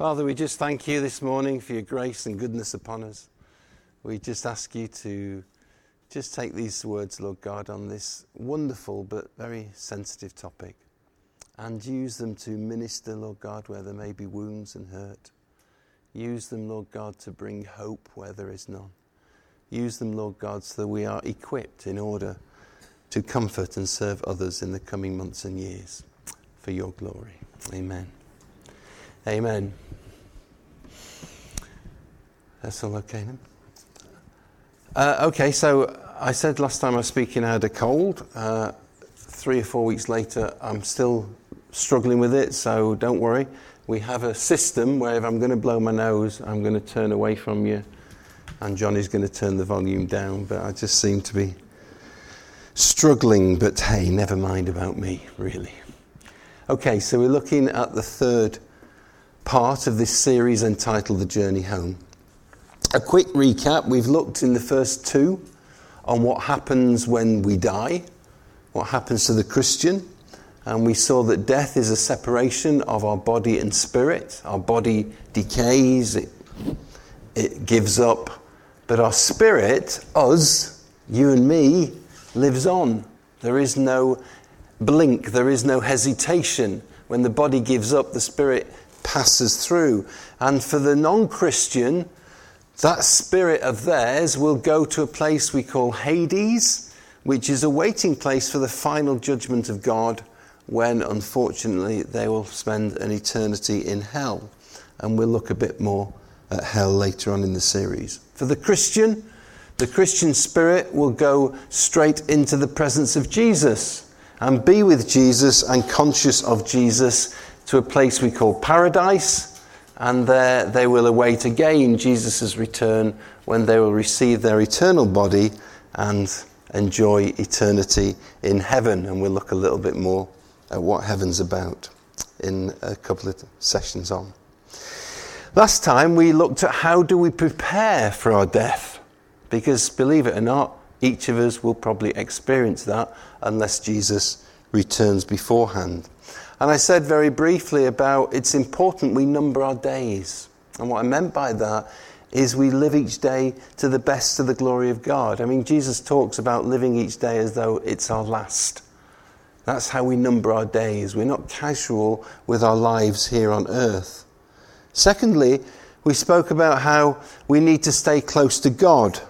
Father, we just thank you this morning for your grace and goodness upon us. We just ask you to just take these words, Lord God, on this wonderful but very sensitive topic and use them to minister, Lord God, where there may be wounds and hurt. Use them, Lord God, to bring hope where there is none. Use them, Lord God, so that we are equipped in order to comfort and serve others in the coming months and years for your glory. Amen. Amen. That's all okay then? Uh, okay, so I said last time I was speaking I had a cold. Uh, three or four weeks later, I'm still struggling with it, so don't worry. We have a system where if I'm going to blow my nose, I'm going to turn away from you, and Johnny's going to turn the volume down. But I just seem to be struggling, but hey, never mind about me, really. Okay, so we're looking at the third part of this series entitled The Journey Home. A quick recap we've looked in the first two on what happens when we die, what happens to the Christian, and we saw that death is a separation of our body and spirit. Our body decays, it, it gives up, but our spirit, us, you and me, lives on. There is no blink, there is no hesitation. When the body gives up, the spirit passes through. And for the non Christian, that spirit of theirs will go to a place we call Hades, which is a waiting place for the final judgment of God when, unfortunately, they will spend an eternity in hell. And we'll look a bit more at hell later on in the series. For the Christian, the Christian spirit will go straight into the presence of Jesus and be with Jesus and conscious of Jesus to a place we call paradise. And there they will await again Jesus' return when they will receive their eternal body and enjoy eternity in heaven. And we'll look a little bit more at what heaven's about in a couple of sessions on. Last time we looked at how do we prepare for our death. Because believe it or not, each of us will probably experience that unless Jesus returns beforehand. And I said very briefly about it's important we number our days. And what I meant by that is we live each day to the best of the glory of God. I mean, Jesus talks about living each day as though it's our last. That's how we number our days. We're not casual with our lives here on earth. Secondly, we spoke about how we need to stay close to God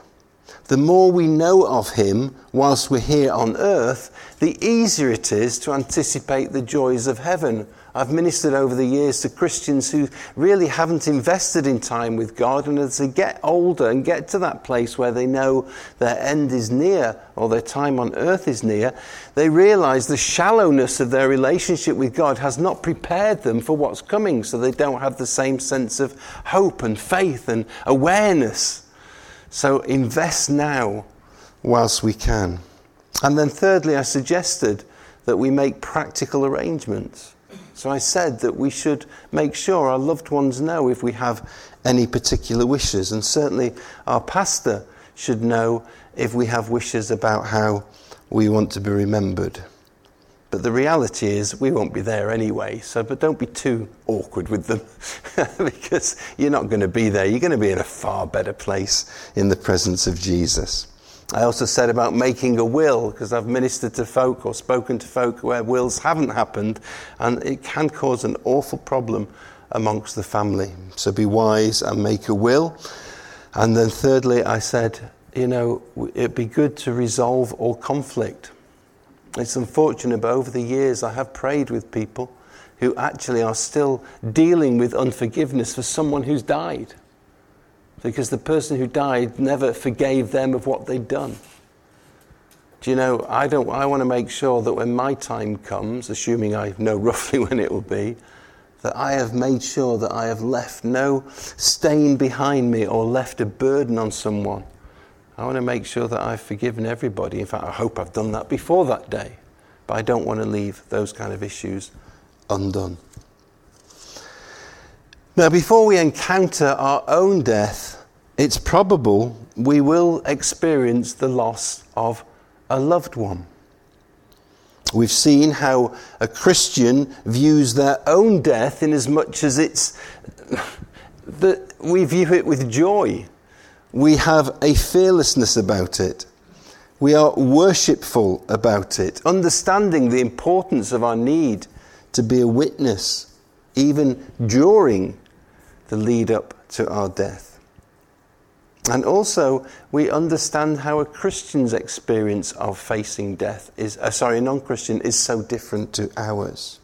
the more we know of Him whilst we're here on earth, the easier it is to anticipate the joys of heaven. I've ministered over the years to Christians who really haven't invested in time with God, and as they get older and get to that place where they know their end is near or their time on earth is near, they realize the shallowness of their relationship with God has not prepared them for what's coming, so they don't have the same sense of hope and faith and awareness so invest now whilst we can. And then, thirdly, I suggested that we make practical arrangements. So I said that we should make sure our loved ones know if we have any particular wishes, and certainly our pastor should know if we have wishes about how we want to be remembered. But the reality is, we won't be there anyway. So, but don't be too awkward with them because you're not going to be there. You're going to be in a far better place in the presence of Jesus. I also said about making a will because I've ministered to folk or spoken to folk where wills haven't happened and it can cause an awful problem amongst the family. So be wise and make a will. And then, thirdly, I said, you know, it'd be good to resolve all conflict. It's unfortunate, but over the years I have prayed with people who actually are still dealing with unforgiveness for someone who's died. Because the person who died never forgave them of what they'd done. Do you know, I, don't, I want to make sure that when my time comes, assuming I know roughly when it will be, that I have made sure that I have left no stain behind me or left a burden on someone I want to make sure that I've forgiven everybody. In fact, I hope I've done that before that day. But I don't want to leave those kind of issues undone. Now, before we encounter our own death, it's probable we will experience the loss of a loved one. We've seen how a Christian views their own death in as much as it's that we view it with joy. We have a fearlessness about it. We are worshipful about it, understanding the importance of our need to be a witness, even during the lead up to our death. And also, we understand how a Christian's experience of facing death is, uh, sorry, a non Christian is so different to ours.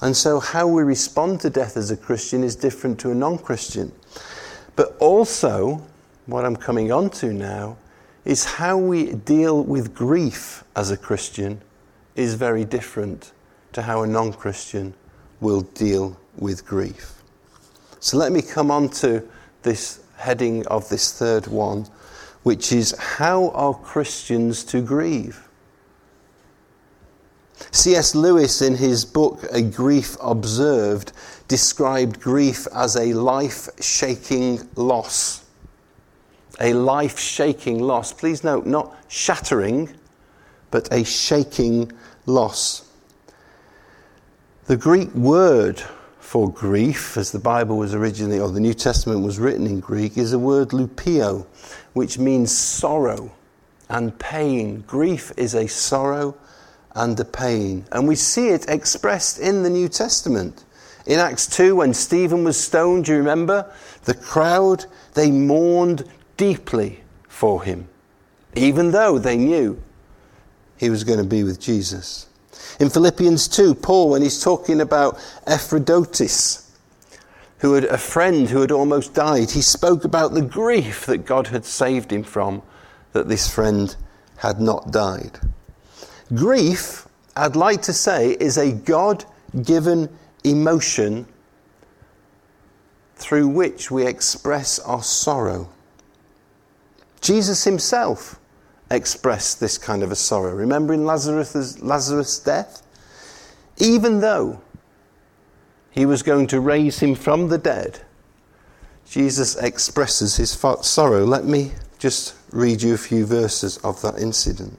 And so, how we respond to death as a Christian is different to a non Christian. But also, what I'm coming on to now is how we deal with grief as a Christian is very different to how a non Christian will deal with grief. So let me come on to this heading of this third one, which is how are Christians to grieve? C.S. Lewis, in his book A Grief Observed, described grief as a life shaking loss. A life shaking loss. Please note, not shattering, but a shaking loss. The Greek word for grief, as the Bible was originally, or the New Testament was written in Greek, is a word lupio, which means sorrow and pain. Grief is a sorrow and a pain. And we see it expressed in the New Testament. In Acts 2, when Stephen was stoned, do you remember? The crowd, they mourned deeply for him, even though they knew he was going to be with Jesus. In Philippians 2, Paul, when he's talking about Epaphroditus, who had a friend who had almost died, he spoke about the grief that God had saved him from, that this friend had not died. Grief, I'd like to say, is a God given emotion through which we express our sorrow. Jesus himself expressed this kind of a sorrow. Remembering Lazarus' Lazarus' death? Even though he was going to raise him from the dead, Jesus expresses his sorrow. Let me just read you a few verses of that incident.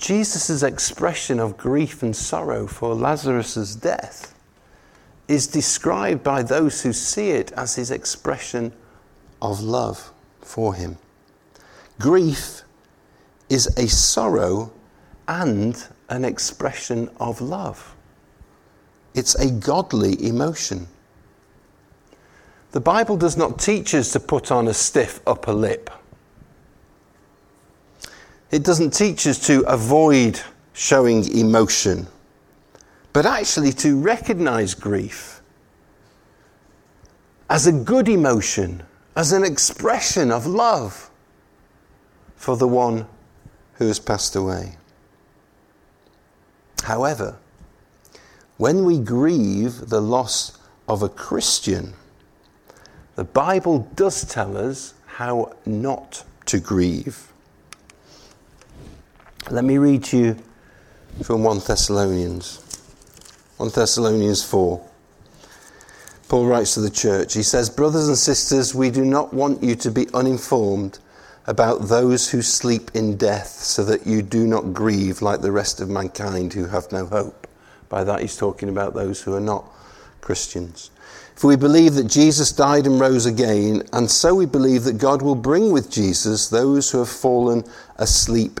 Jesus' expression of grief and sorrow for Lazarus' death is described by those who see it as his expression of love for him. Grief is a sorrow and an expression of love. It's a godly emotion. The Bible does not teach us to put on a stiff upper lip. It doesn't teach us to avoid showing emotion but actually to recognize grief as a good emotion, as an expression of love for the one who has passed away. However, when we grieve the loss of a Christian, the Bible does tell us how not to grieve. Let me read to you from 1 Thessalonians. 1 Thessalonians 4. Paul writes to the church, he says, Brothers and sisters, we do not want you to be uninformed about those who sleep in death, so that you do not grieve like the rest of mankind who have no hope. By that, he's talking about those who are not Christians. For we believe that Jesus died and rose again, and so we believe that God will bring with Jesus those who have fallen asleep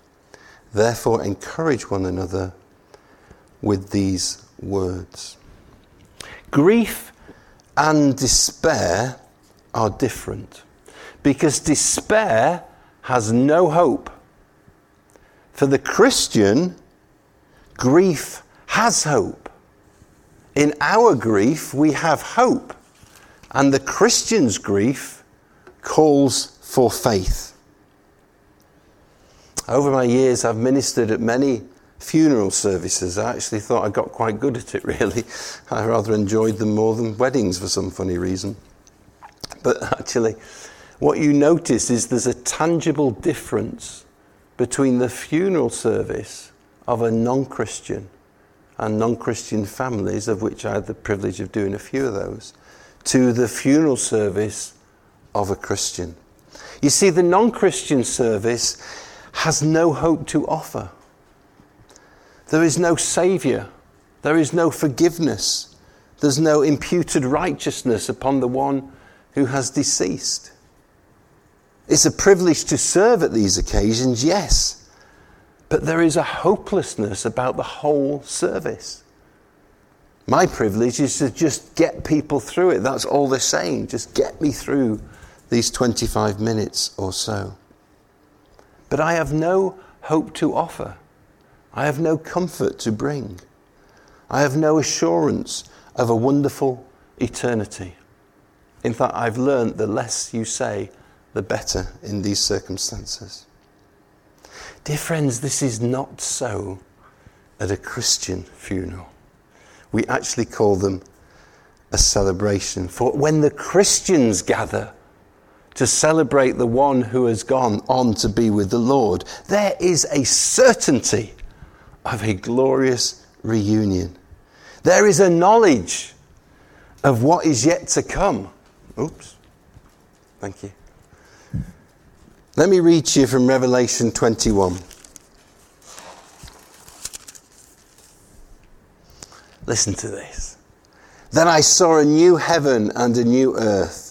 Therefore, encourage one another with these words. Grief and despair are different because despair has no hope. For the Christian, grief has hope. In our grief, we have hope, and the Christian's grief calls for faith. Over my years, I've ministered at many funeral services. I actually thought I got quite good at it, really. I rather enjoyed them more than weddings for some funny reason. But actually, what you notice is there's a tangible difference between the funeral service of a non Christian and non Christian families, of which I had the privilege of doing a few of those, to the funeral service of a Christian. You see, the non Christian service has no hope to offer. There is no Saviour. There is no forgiveness. There's no imputed righteousness upon the one who has deceased. It's a privilege to serve at these occasions, yes, but there is a hopelessness about the whole service. My privilege is to just get people through it. That's all they're saying. Just get me through these 25 minutes or so. But I have no hope to offer. I have no comfort to bring. I have no assurance of a wonderful eternity. In fact, I've learned the less you say, the better in these circumstances. Dear friends, this is not so at a Christian funeral. We actually call them a celebration. For when the Christians gather, to celebrate the one who has gone on to be with the Lord, there is a certainty of a glorious reunion. There is a knowledge of what is yet to come. Oops. Thank you. Let me read to you from Revelation 21. Listen to this. Then I saw a new heaven and a new earth.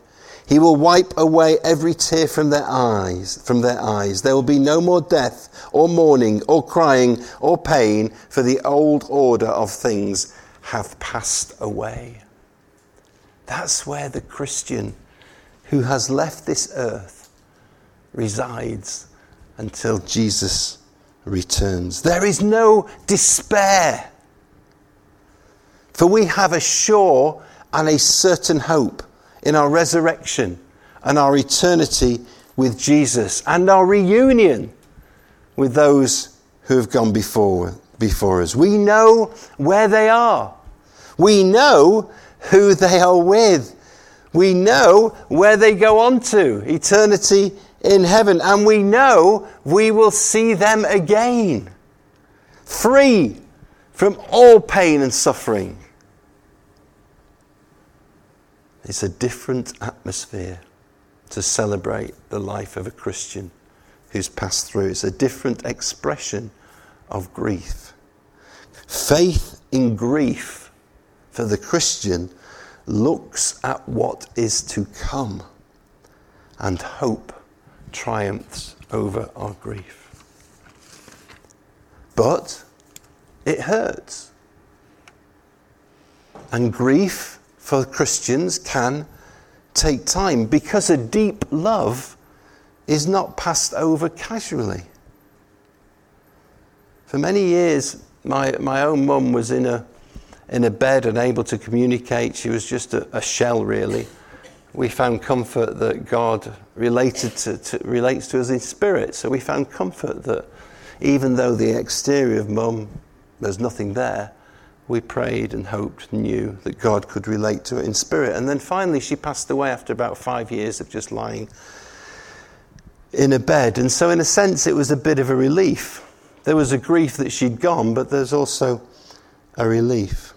He will wipe away every tear from their eyes, from their eyes. There will be no more death or mourning or crying or pain, for the old order of things have passed away. That's where the Christian who has left this earth resides until Jesus returns. There is no despair, for we have a sure and a certain hope in our resurrection and our eternity with Jesus and our reunion with those who have gone before, before us. We know where they are. We know who they are with. We know where they go on to eternity in heaven. And we know we will see them again, free from all pain and suffering. It's a different atmosphere to celebrate the life of a Christian who's passed through. It's a different expression of grief. Faith in grief for the Christian looks at what is to come, and hope triumphs over our grief. But it hurts. And grief for Christians can take time because a deep love is not passed over casually. For many years, my, my own mum was in a, in a bed and able to communicate. She was just a, a shell, really. We found comfort that God related to, to, relates to us in spirit. So we found comfort that even though the exterior of mum, there's nothing there, we prayed and hoped and knew that God could relate to it in spirit. And then finally, she passed away after about five years of just lying in a bed. And so, in a sense, it was a bit of a relief. There was a grief that she'd gone, but there's also a relief.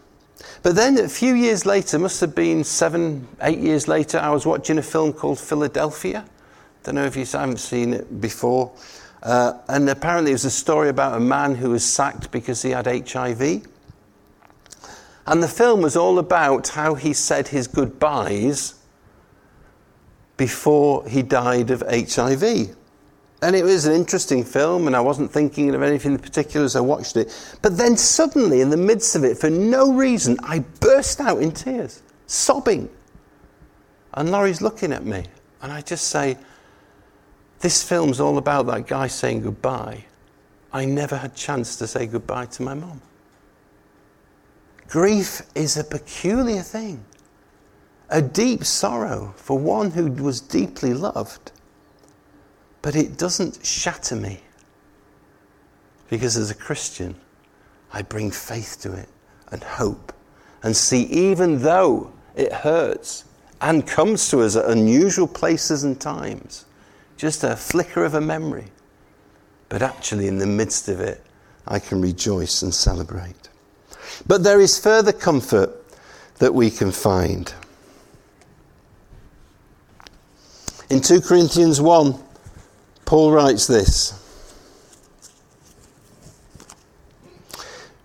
But then a few years later, must have been seven, eight years later, I was watching a film called Philadelphia. Don't know if you haven't seen it before. Uh, and apparently, it was a story about a man who was sacked because he had HIV. And the film was all about how he said his goodbyes before he died of HIV. And it was an interesting film, and I wasn't thinking of anything in particular as I watched it. But then suddenly, in the midst of it, for no reason, I burst out in tears, sobbing. And Laurie's looking at me, and I just say, This film's all about that guy saying goodbye. I never had chance to say goodbye to my mom. Grief is a peculiar thing, a deep sorrow for one who was deeply loved. But it doesn't shatter me. Because as a Christian, I bring faith to it and hope and see, even though it hurts and comes to us at unusual places and times, just a flicker of a memory. But actually, in the midst of it, I can rejoice and celebrate. But there is further comfort that we can find. In 2 Corinthians 1, Paul writes this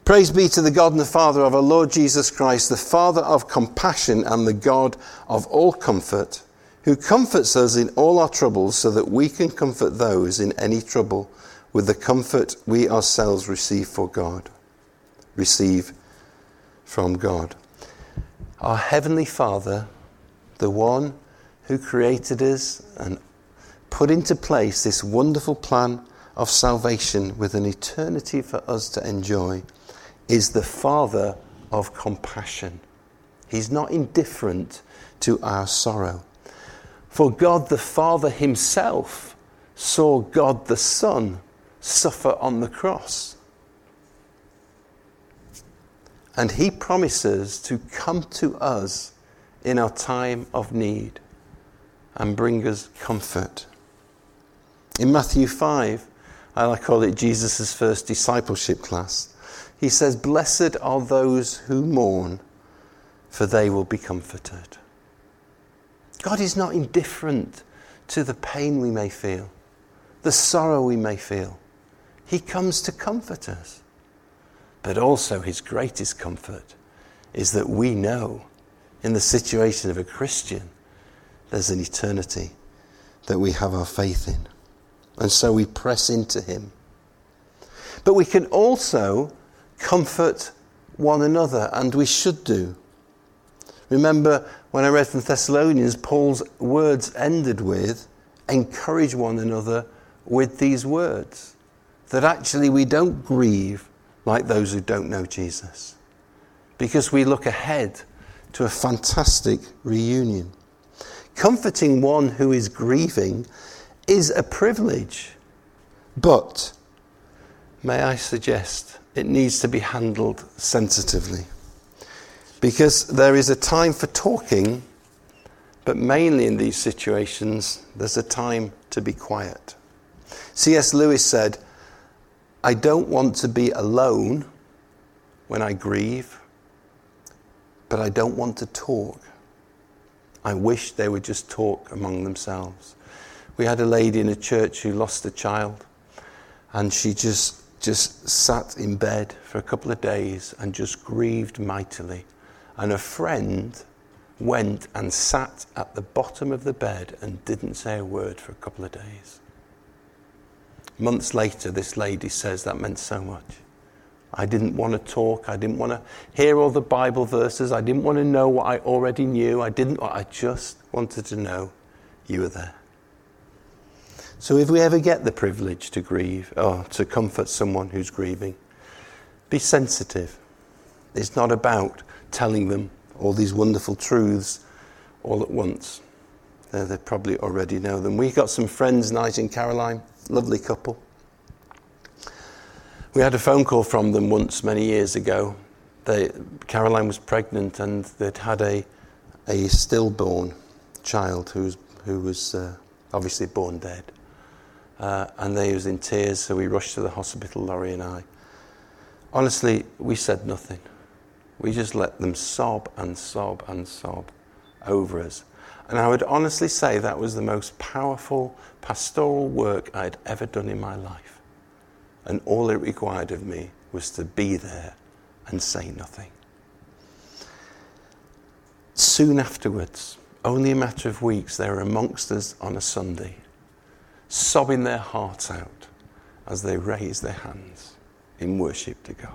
Praise be to the God and the Father of our Lord Jesus Christ, the Father of compassion and the God of all comfort, who comforts us in all our troubles so that we can comfort those in any trouble with the comfort we ourselves receive for God. Receive from God. Our Heavenly Father, the one who created us and put into place this wonderful plan of salvation with an eternity for us to enjoy, is the Father of compassion. He's not indifferent to our sorrow. For God the Father Himself saw God the Son suffer on the cross. And he promises to come to us in our time of need and bring us comfort. In Matthew 5, I call it Jesus' first discipleship class, he says, Blessed are those who mourn, for they will be comforted. God is not indifferent to the pain we may feel, the sorrow we may feel. He comes to comfort us. But also, his greatest comfort is that we know in the situation of a Christian, there's an eternity that we have our faith in. And so we press into him. But we can also comfort one another, and we should do. Remember when I read from Thessalonians, Paul's words ended with encourage one another with these words. That actually we don't grieve like those who don't know Jesus. Because we look ahead to a fantastic reunion. Comforting one who is grieving is a privilege, but may I suggest it needs to be handled sensitively. Because there is a time for talking, but mainly in these situations, there's a time to be quiet. C.S. Lewis said, I don't want to be alone when I grieve, but I don't want to talk. I wish they would just talk among themselves. We had a lady in a church who lost a child, and she just just sat in bed for a couple of days and just grieved mightily. And a friend went and sat at the bottom of the bed and didn't say a word for a couple of days. Months later, this lady says that meant so much. I didn't want to talk. I didn't want to hear all the Bible verses. I didn't want to know what I already knew. I didn't. I just wanted to know you were there. So, if we ever get the privilege to grieve or to comfort someone who's grieving, be sensitive. It's not about telling them all these wonderful truths all at once. they probably already know them. We got some friends night in Caroline lovely couple. We had a phone call from them once many years ago. They, Caroline was pregnant and they'd had a, a stillborn child who was, who was uh, obviously born dead. Uh, and they was in tears, so we rushed to the hospital, Laurie and I. Honestly, we said nothing. We just let them sob and sob and sob over us. And I would honestly say that was the most powerful pastoral work I'd ever done in my life. And all it required of me was to be there and say nothing. Soon afterwards, only a matter of weeks, they were amongst us on a Sunday, sobbing their hearts out as they raised their hands in worship to God.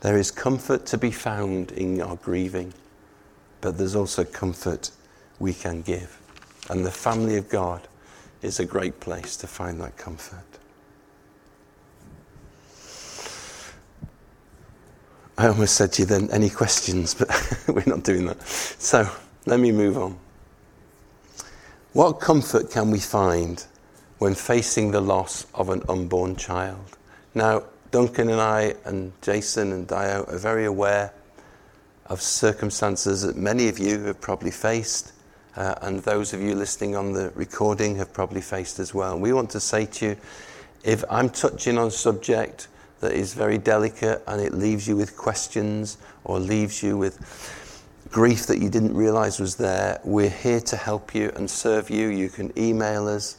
There is comfort to be found in our grieving, but there's also comfort we can give. And the family of God is a great place to find that comfort. I almost said to you then, any questions, but we're not doing that. So let me move on. What comfort can we find when facing the loss of an unborn child? Now, Duncan and I, and Jason and Dio, are very aware of circumstances that many of you have probably faced, uh, and those of you listening on the recording have probably faced as well. We want to say to you if I'm touching on a subject, that is very delicate and it leaves you with questions or leaves you with grief that you didn't realize was there, we're here to help you and serve you. You can email us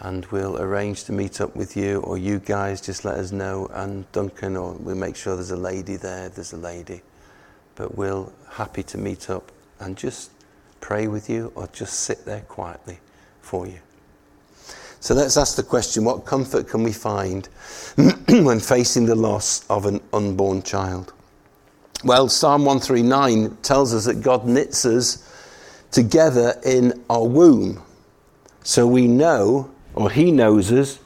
and we'll arrange to meet up with you, or you guys just let us know. And Duncan, or we'll make sure there's a lady there, there's a lady. But we'll happy to meet up and just pray with you or just sit there quietly for you. So let's ask the question what comfort can we find when facing the loss of an unborn child? Well, Psalm 139 tells us that God knits us together in our womb. So we know, or He knows us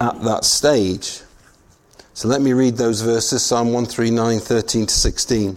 at that stage. So let me read those verses Psalm 139, 13 to 16.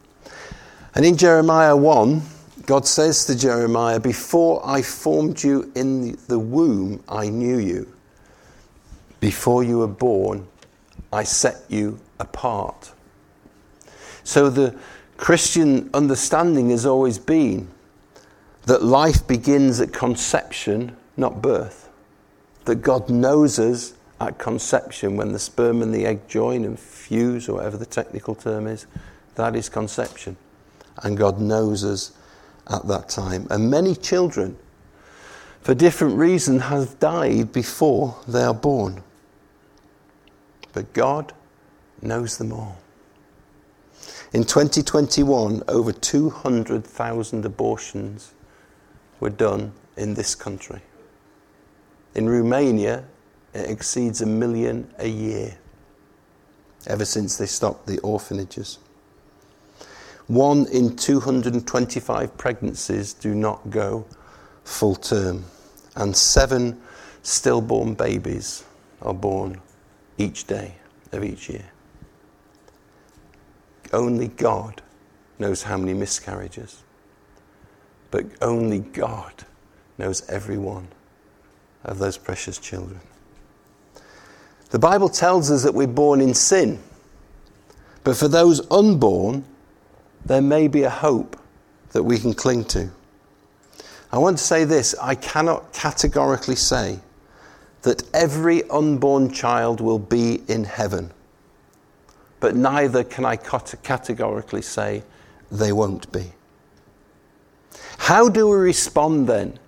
And in Jeremiah 1, God says to Jeremiah, Before I formed you in the womb, I knew you. Before you were born, I set you apart. So the Christian understanding has always been that life begins at conception, not birth. That God knows us at conception when the sperm and the egg join and fuse, or whatever the technical term is. That is conception. And God knows us at that time. And many children, for different reasons, have died before they are born. But God knows them all. In 2021, over 200,000 abortions were done in this country. In Romania, it exceeds a million a year ever since they stopped the orphanages. One in 225 pregnancies do not go full term, and seven stillborn babies are born each day of each year. Only God knows how many miscarriages, but only God knows every one of those precious children. The Bible tells us that we're born in sin, but for those unborn, there may be a hope that we can cling to. I want to say this I cannot categorically say that every unborn child will be in heaven, but neither can I categorically say they won't be. How do we respond then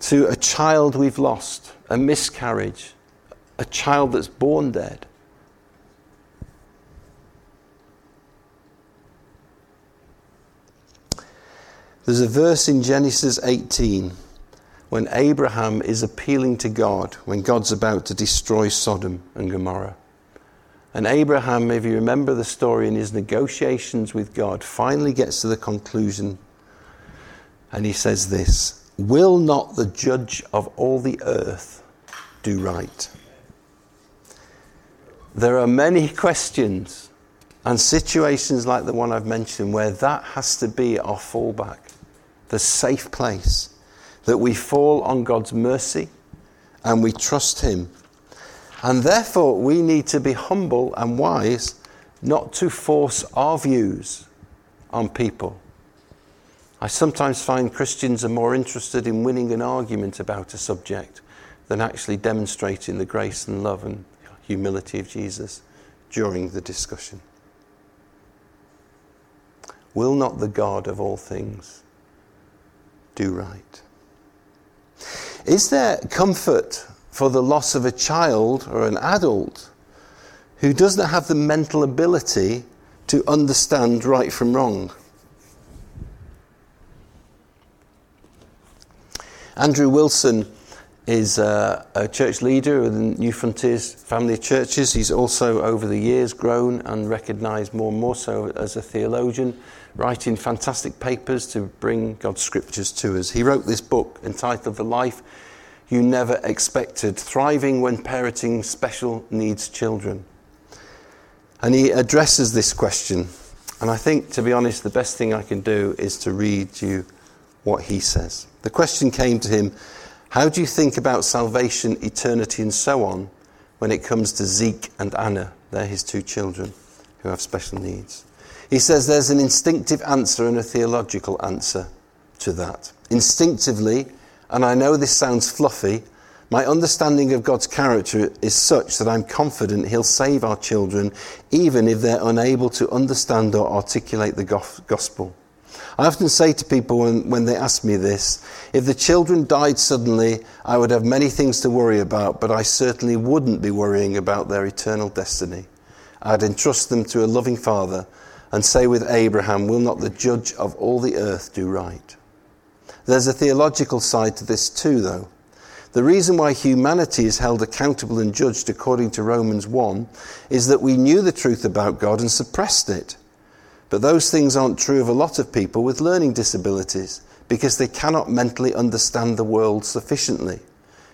to a child we've lost, a miscarriage, a child that's born dead? There's a verse in Genesis 18 when Abraham is appealing to God when God's about to destroy Sodom and Gomorrah. And Abraham, if you remember the story in his negotiations with God, finally gets to the conclusion and he says this Will not the judge of all the earth do right? there are many questions and situations like the one I've mentioned where that has to be our fallback, the safe place, that we fall on God's mercy and we trust Him. And therefore, we need to be humble and wise not to force our views on people. I sometimes find Christians are more interested in winning an argument about a subject than actually demonstrating the grace and love and humility of Jesus during the discussion. Will not the God of all things do right? Is there comfort for the loss of a child or an adult who does not have the mental ability to understand right from wrong? Andrew Wilson is uh, a church leader the Newfrontiers family of churches. He's also, over the years, grown and recognised more and more so as a theologian, writing fantastic papers to bring God's scriptures to us. He wrote this book entitled The Life You Never Expected Thriving When Parenting Special Needs Children. And he addresses this question. And I think, to be honest, the best thing I can do is to read you what he says. The question came to him how do you think about salvation, eternity, and so on when it comes to Zeke and Anna? They're his two children who have special needs. He says there's an instinctive answer and a theological answer to that. Instinctively, and I know this sounds fluffy, my understanding of God's character is such that I'm confident He'll save our children even if they're unable to understand or articulate the gospel. I often say to people when, when they ask me this if the children died suddenly, I would have many things to worry about, but I certainly wouldn't be worrying about their eternal destiny. I'd entrust them to a loving Father and say with Abraham, Will not the judge of all the earth do right? There's a theological side to this too, though. The reason why humanity is held accountable and judged according to Romans 1 is that we knew the truth about God and suppressed it. But those things aren't true of a lot of people with learning disabilities because they cannot mentally understand the world sufficiently.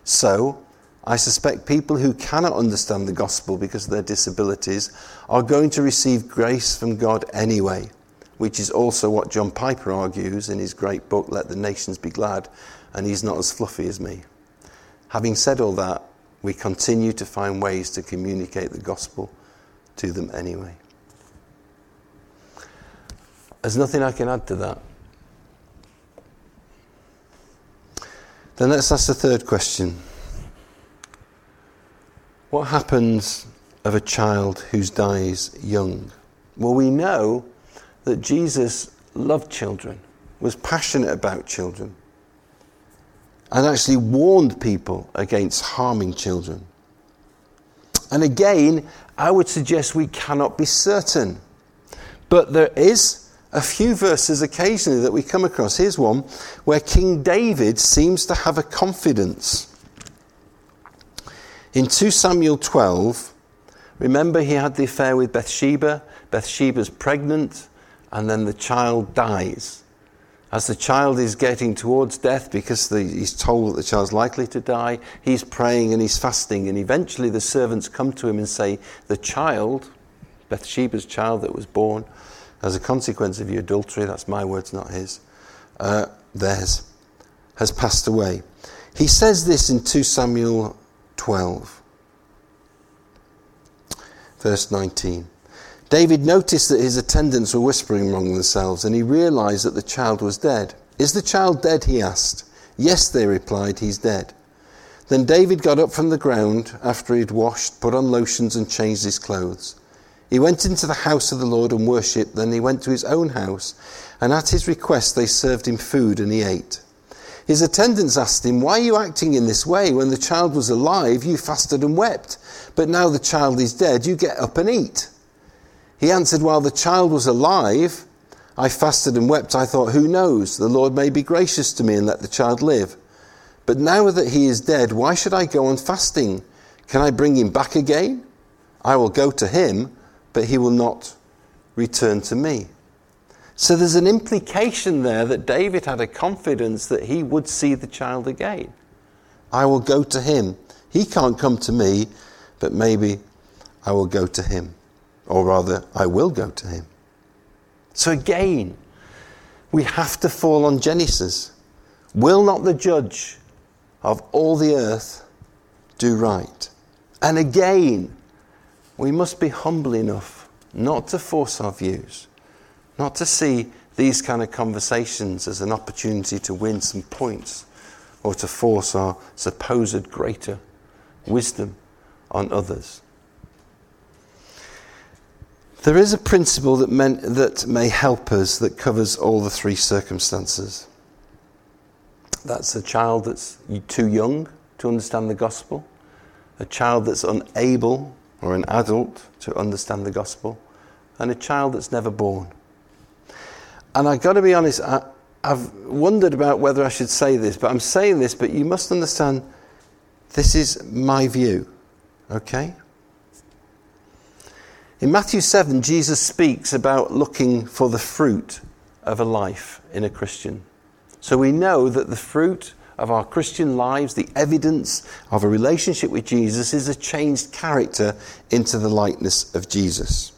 So, I suspect people who cannot understand the gospel because of their disabilities are going to receive grace from God anyway, which is also what John Piper argues in his great book, Let the Nations Be Glad, and he's not as fluffy as me. Having said all that, we continue to find ways to communicate the gospel to them anyway. There's nothing I can add to that. Then let's ask the third question What happens of a child who dies young? Well, we know that Jesus loved children, was passionate about children, and actually warned people against harming children. And again, I would suggest we cannot be certain. But there is a few verses occasionally that we come across. Here's one where King David seems to have a confidence. In 2 Samuel 12, remember he had the affair with Bathsheba. Bathsheba's pregnant, and then the child dies. As the child is getting towards death because the, he's told that the child's likely to die, he's praying and he's fasting, and eventually the servants come to him and say, The child, Bathsheba's child that was born, as a consequence of your adultery, that's my words, not his, uh, theirs, has passed away. He says this in 2 Samuel 12, verse 19. David noticed that his attendants were whispering among themselves, and he realized that the child was dead. Is the child dead? he asked. Yes, they replied, he's dead. Then David got up from the ground after he had washed, put on lotions, and changed his clothes. He went into the house of the Lord and worshipped. Then he went to his own house, and at his request they served him food, and he ate. His attendants asked him, Why are you acting in this way? When the child was alive, you fasted and wept. But now the child is dead, you get up and eat. He answered, While the child was alive, I fasted and wept. I thought, Who knows? The Lord may be gracious to me and let the child live. But now that he is dead, why should I go on fasting? Can I bring him back again? I will go to him but he will not return to me. So there's an implication there that David had a confidence that he would see the child again. I will go to him. He can't come to me, but maybe I will go to him. Or rather, I will go to him. So again, we have to fall on Genesis. Will not the judge of all the earth do right? And again, we must be humble enough not to force our views, not to see these kind of conversations as an opportunity to win some points or to force our supposed greater wisdom on others. There is a principle that, that may help us that covers all the three circumstances. That's a child that's too young to understand the gospel, a child that's unable or an adult to understand the gospel, and a child that's never born. And I've got to be honest, I, I've wondered about whether I should say this, but I'm saying this, but you must understand this is my view, okay? In Matthew 7, Jesus speaks about looking for the fruit of a life in a Christian. So we know that the fruit of our Christian lives, the evidence of a relationship with Jesus, is a changed character into the likeness of Jesus.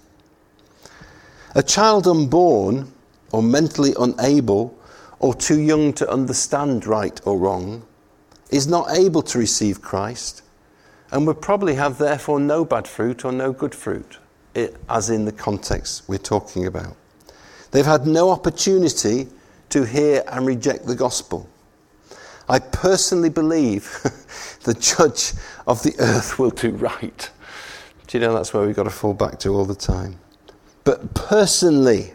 A child unborn or mentally unable or too young to understand right or wrong is not able to receive Christ and would probably have therefore no bad fruit or no good fruit it, as in the context we're talking about. They've had no opportunity to hear and reject the gospel. I personally believe the judge of the earth will do right. Do you know that's where we've got to fall back to all the time? But personally,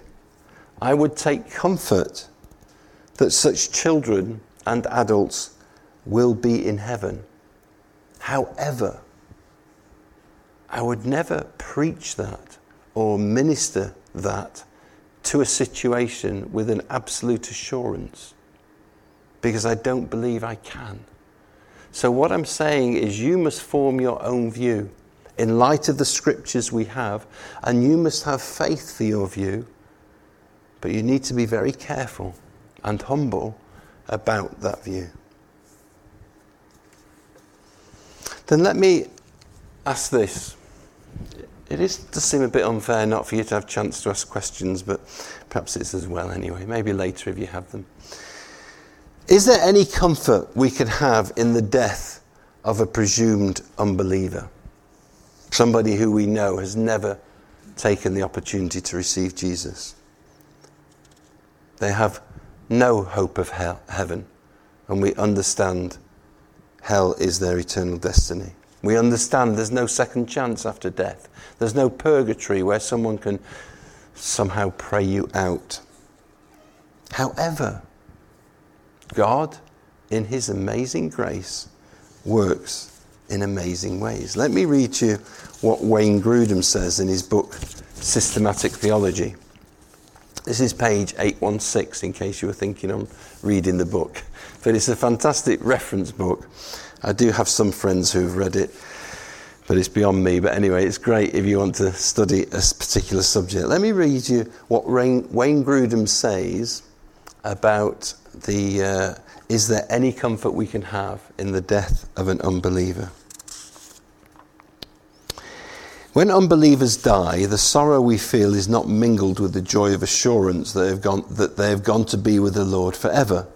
I would take comfort that such children and adults will be in heaven. However, I would never preach that or minister that to a situation with an absolute assurance because I don't believe I can. So, what I'm saying is, you must form your own view in light of the scriptures we have, and you must have faith for your view, but you need to be very careful and humble about that view. Then let me ask this it is, does seem a bit unfair not for you to have a chance to ask questions, but perhaps it's as well anyway. Maybe later if you have them. Is there any comfort we could have in the death of a presumed unbeliever? Somebody who we know has never taken the opportunity to receive Jesus. They have no hope of hell, heaven, and we understand hell is their eternal destiny. We understand there's no second chance after death. There's no purgatory where someone can somehow pray you out. However, God, in His amazing grace, works in amazing ways. Let me read you what Wayne Grudem says in his book, Systematic Theology. This is page 816, in case you were thinking on reading the book. But it's a fantastic reference book. I do have some friends who've read it but it's beyond me. But anyway, it's great if you want to study a particular subject. Let me read you what Wayne Grudem says about the uh, is there any comfort we can have in the death of an unbeliever? When unbelievers die, the sorrow we feel is not mingled with the joy of assurance that, have gone, that they have gone to be with the Lord forever.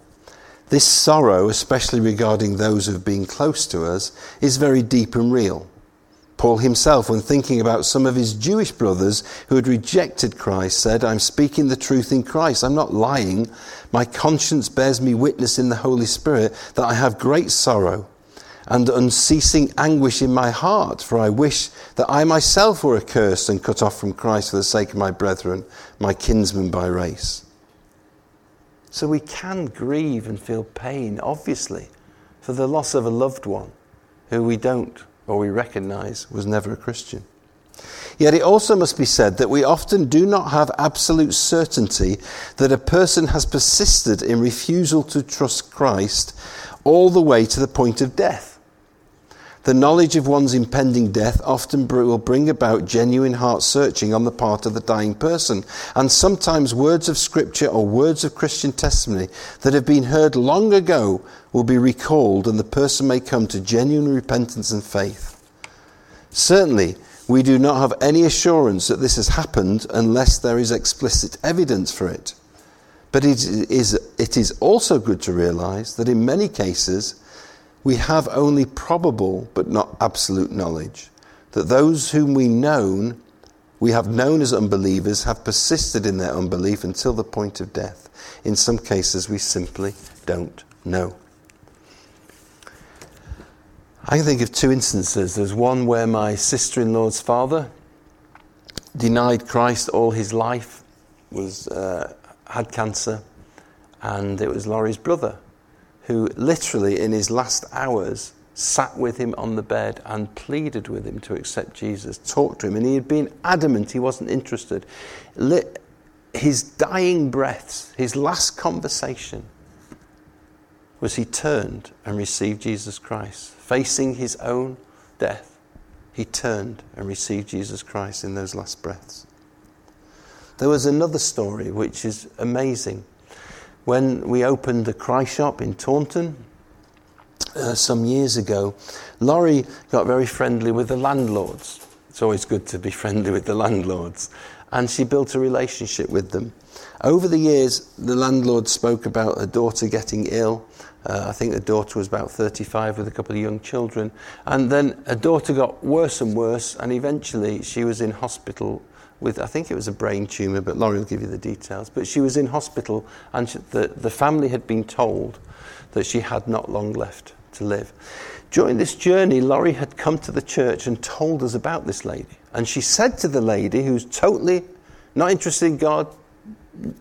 This sorrow, especially regarding those who have been close to us, is very deep and real. Paul himself, when thinking about some of his Jewish brothers who had rejected Christ, said, I'm speaking the truth in Christ. I'm not lying. My conscience bears me witness in the Holy Spirit that I have great sorrow and unceasing anguish in my heart, for I wish that I myself were accursed and cut off from Christ for the sake of my brethren, my kinsmen by race. So we can grieve and feel pain, obviously, for the loss of a loved one who we don't or we recognize was never a Christian. Yet it also must be said that we often do not have absolute certainty that a person has persisted in refusal to trust Christ all the way to the point of death. The knowledge of one's impending death often will bring about genuine heart searching on the part of the dying person, and sometimes words of scripture or words of Christian testimony that have been heard long ago will be recalled, and the person may come to genuine repentance and faith. Certainly, We do not have any assurance that this has happened unless there is explicit evidence for it. But it is, it is also good to realize that in many cases, we have only probable but not absolute knowledge that those whom we known we have known as unbelievers have persisted in their unbelief until the point of death. In some cases, we simply don't know. I can think of two instances. There's one where my sister in law's father denied Christ all his life, was, uh, had cancer, and it was Laurie's brother who literally in his last hours sat with him on the bed and pleaded with him to accept Jesus, talked to him, and he had been adamant he wasn't interested. His dying breaths, his last conversation, was he turned and received Jesus Christ. Facing his own death, he turned and received Jesus Christ in those last breaths. There was another story which is amazing. When we opened the Cry Shop in Taunton, uh, some years ago, Laurie got very friendly with the landlords. It's always good to be friendly with the landlords. And she built a relationship with them. Over the years, the landlord spoke about her daughter getting ill. Uh, I think the daughter was about 35 with a couple of young children. And then her daughter got worse and worse, and eventually she was in hospital with, I think it was a brain tumour, but Laurie will give you the details. But she was in hospital, and she, the, the family had been told that she had not long left to live. During this journey, Laurie had come to the church and told us about this lady. And she said to the lady, who's totally not interested in God,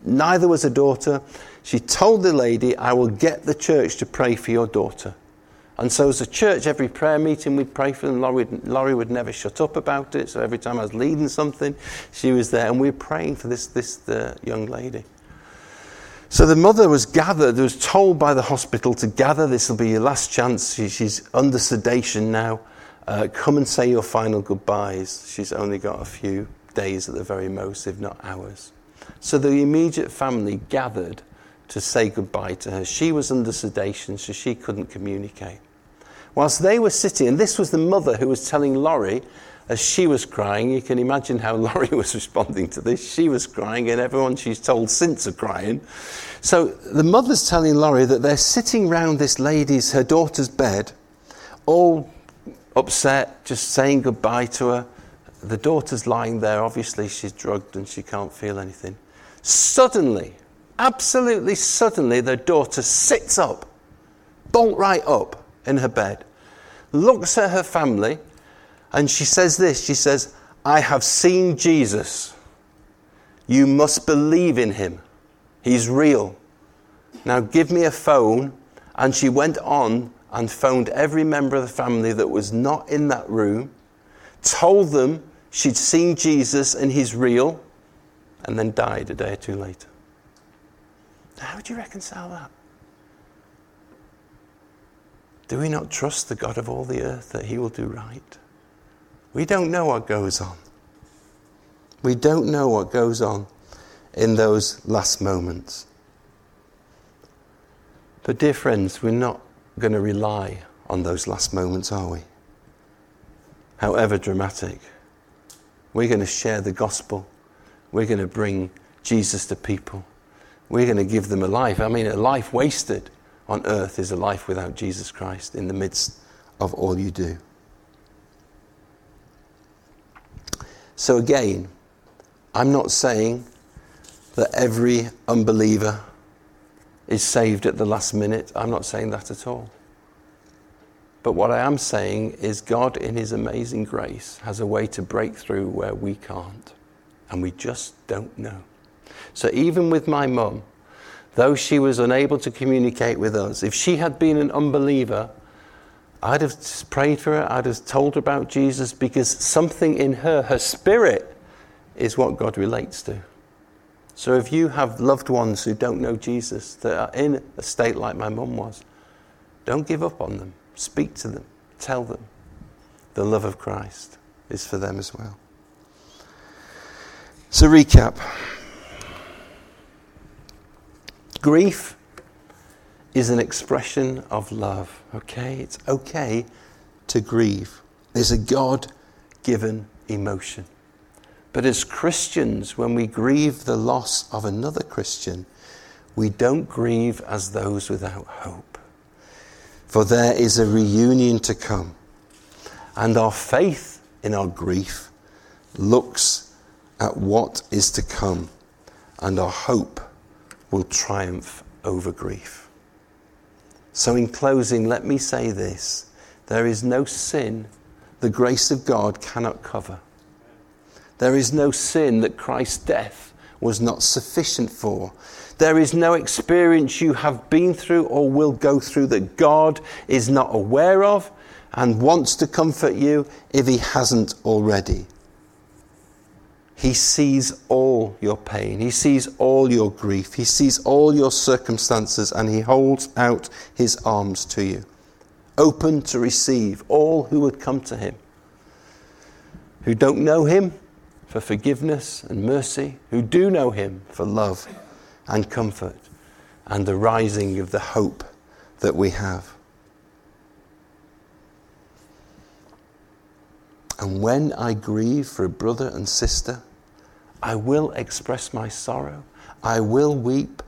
neither was her daughter, she told the lady, I will get the church to pray for your daughter. And so, as a church, every prayer meeting we'd pray for them. Laurie, Laurie would never shut up about it. So, every time I was leading something, she was there. And we were praying for this, this the young lady. So the mother was gathered, was told by the hospital to gather. This will be your last chance. She, she's under sedation now. Uh, come and say your final goodbyes. She's only got a few days at the very most, if not hours. So the immediate family gathered to say goodbye to her. She was under sedation, so she couldn't communicate. Whilst they were sitting, and this was the mother who was telling Laurie as she was crying, you can imagine how Laurie was responding to this. She was crying, and everyone she's told since are crying. So the mother's telling Laurie that they're sitting round this lady's, her daughter's bed, all upset, just saying goodbye to her. The daughter's lying there. Obviously, she's drugged and she can't feel anything. Suddenly, absolutely suddenly, the daughter sits up, bolt right up in her bed, looks at her family and she says this She says, I have seen Jesus. You must believe in him. He's real. Now give me a phone. And she went on and phoned every member of the family that was not in that room, told them she'd seen Jesus and he's real, and then died a day or two later. How would you reconcile that? Do we not trust the God of all the earth that he will do right? We don't know what goes on. We don't know what goes on in those last moments. But, dear friends, we're not going to rely on those last moments, are we? However dramatic. We're going to share the gospel. We're going to bring Jesus to people. We're going to give them a life. I mean, a life wasted on earth is a life without Jesus Christ in the midst of all you do. So, again, I'm not saying that every unbeliever is saved at the last minute. I'm not saying that at all. But what I am saying is, God, in His amazing grace, has a way to break through where we can't. And we just don't know. So, even with my mum, though she was unable to communicate with us, if she had been an unbeliever, I'd have prayed for her, I'd have told her about Jesus because something in her, her spirit, is what God relates to. So if you have loved ones who don't know Jesus, that are in a state like my mum was, don't give up on them. Speak to them. Tell them the love of Christ is for them as well. So, recap grief is an expression of love, okay? It's okay to grieve. There's a God given emotion. But as Christians, when we grieve the loss of another Christian, we don't grieve as those without hope. For there is a reunion to come. And our faith in our grief looks at what is to come, and our hope will triumph over grief. So, in closing, let me say this there is no sin the grace of God cannot cover. There is no sin that Christ's death was not sufficient for. There is no experience you have been through or will go through that God is not aware of and wants to comfort you if He hasn't already. He sees all your pain. He sees all your grief. He sees all your circumstances and He holds out His arms to you open to receive all who would come to him, who don't know him for forgiveness and mercy, who do know him for love and comfort and the rising of the hope that we have. And when I grieve for a brother and sister, I will express my sorrow. I will weep.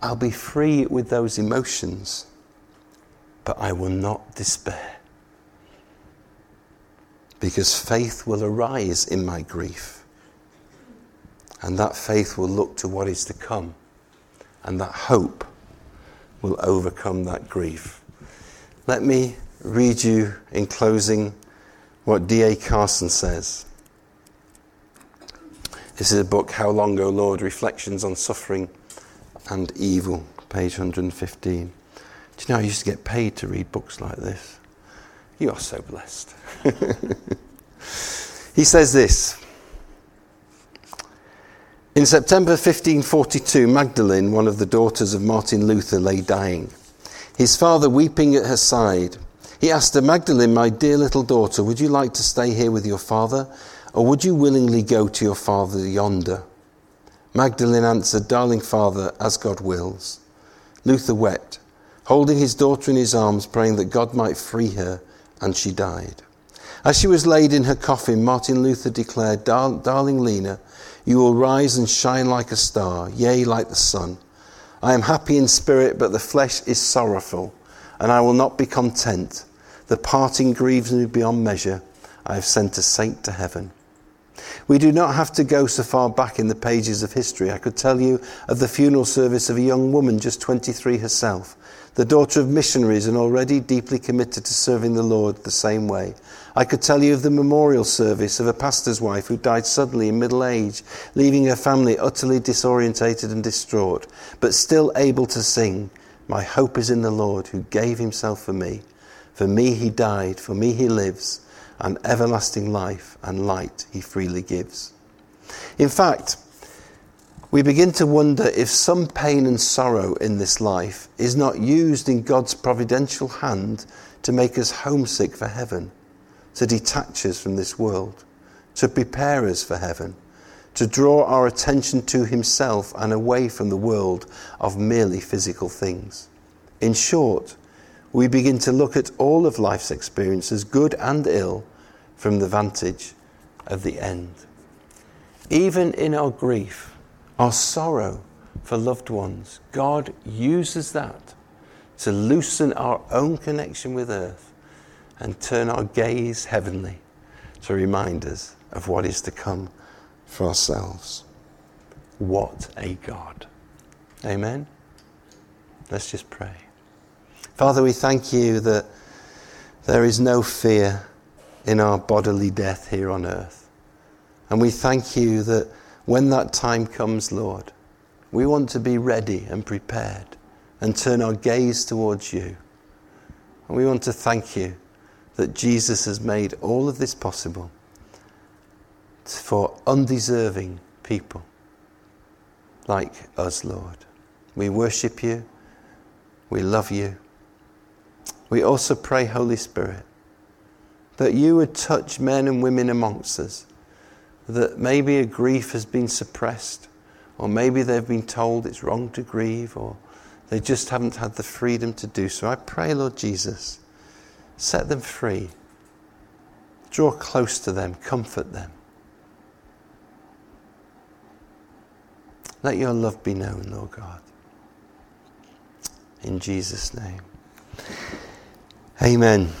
I'll be free with those emotions but I will not despair. Because faith will arise in my grief. And that faith will look to what is to come. And that hope will overcome that grief. Let me read you in closing what D.A. Carson says. This is a book, How Long, O Lord? Reflections on Suffering and Evil, page 115. Do you know I used to get paid to read books like this? You are so blessed. he says this. In September 1542, Magdalene, one of the daughters of Martin Luther, lay dying. His father weeping at her side. He asked her, Magdalene, my dear little daughter, would you like to stay here with your father, or would you willingly go to your father yonder? Magdalene answered, Darling father, as God wills. Luther wept holding his daughter in his arms, praying that God might free her, and she died. As she was laid in her coffin, Martin Luther declared, Darling Lena, you will rise and shine like a star, yea, like the sun. I am happy in spirit, but the flesh is sorrowful, and I will not be content. The parting grieves me beyond measure. I have sent a saint to heaven. We do not have to go so far back in the pages of history. I could tell you of the funeral service of a young woman, just 23 herself, the daughter of missionaries and already deeply committed to serving the Lord the same way. I could tell you of the memorial service of a pastor's wife who died suddenly in middle age, leaving her family utterly disorientated and distraught, but still able to sing, My hope is in the Lord who gave himself for me. For me he died, for me he lives, and everlasting life and light he freely gives. In fact, we begin to wonder if some pain and sorrow in this life is not used in God's providential hand to make us homesick for heaven, to detach us from this world, to prepare us for heaven, to draw our attention to Himself and away from the world of merely physical things. In short, we begin to look at all of life's experiences, good and ill, from the vantage of the end. Even in our grief, our sorrow for loved ones, God uses that to loosen our own connection with earth and turn our gaze heavenly to remind us of what is to come for ourselves. What a God. Amen. Let's just pray. Father, we thank you that there is no fear in our bodily death here on earth. And we thank you that when that time comes, Lord, we want to be ready and prepared and turn our gaze towards you. And we want to thank you that Jesus has made all of this possible for undeserving people like us, Lord. We worship you. We love you. We also pray, Holy Spirit, that you would touch men and women amongst us that maybe a grief has been suppressed, or maybe they've been told it's wrong to grieve, or they just haven't had the freedom to do so. I pray, Lord Jesus, set them free. Draw close to them, comfort them. Let your love be known, Lord God. In Jesus' name. Amen.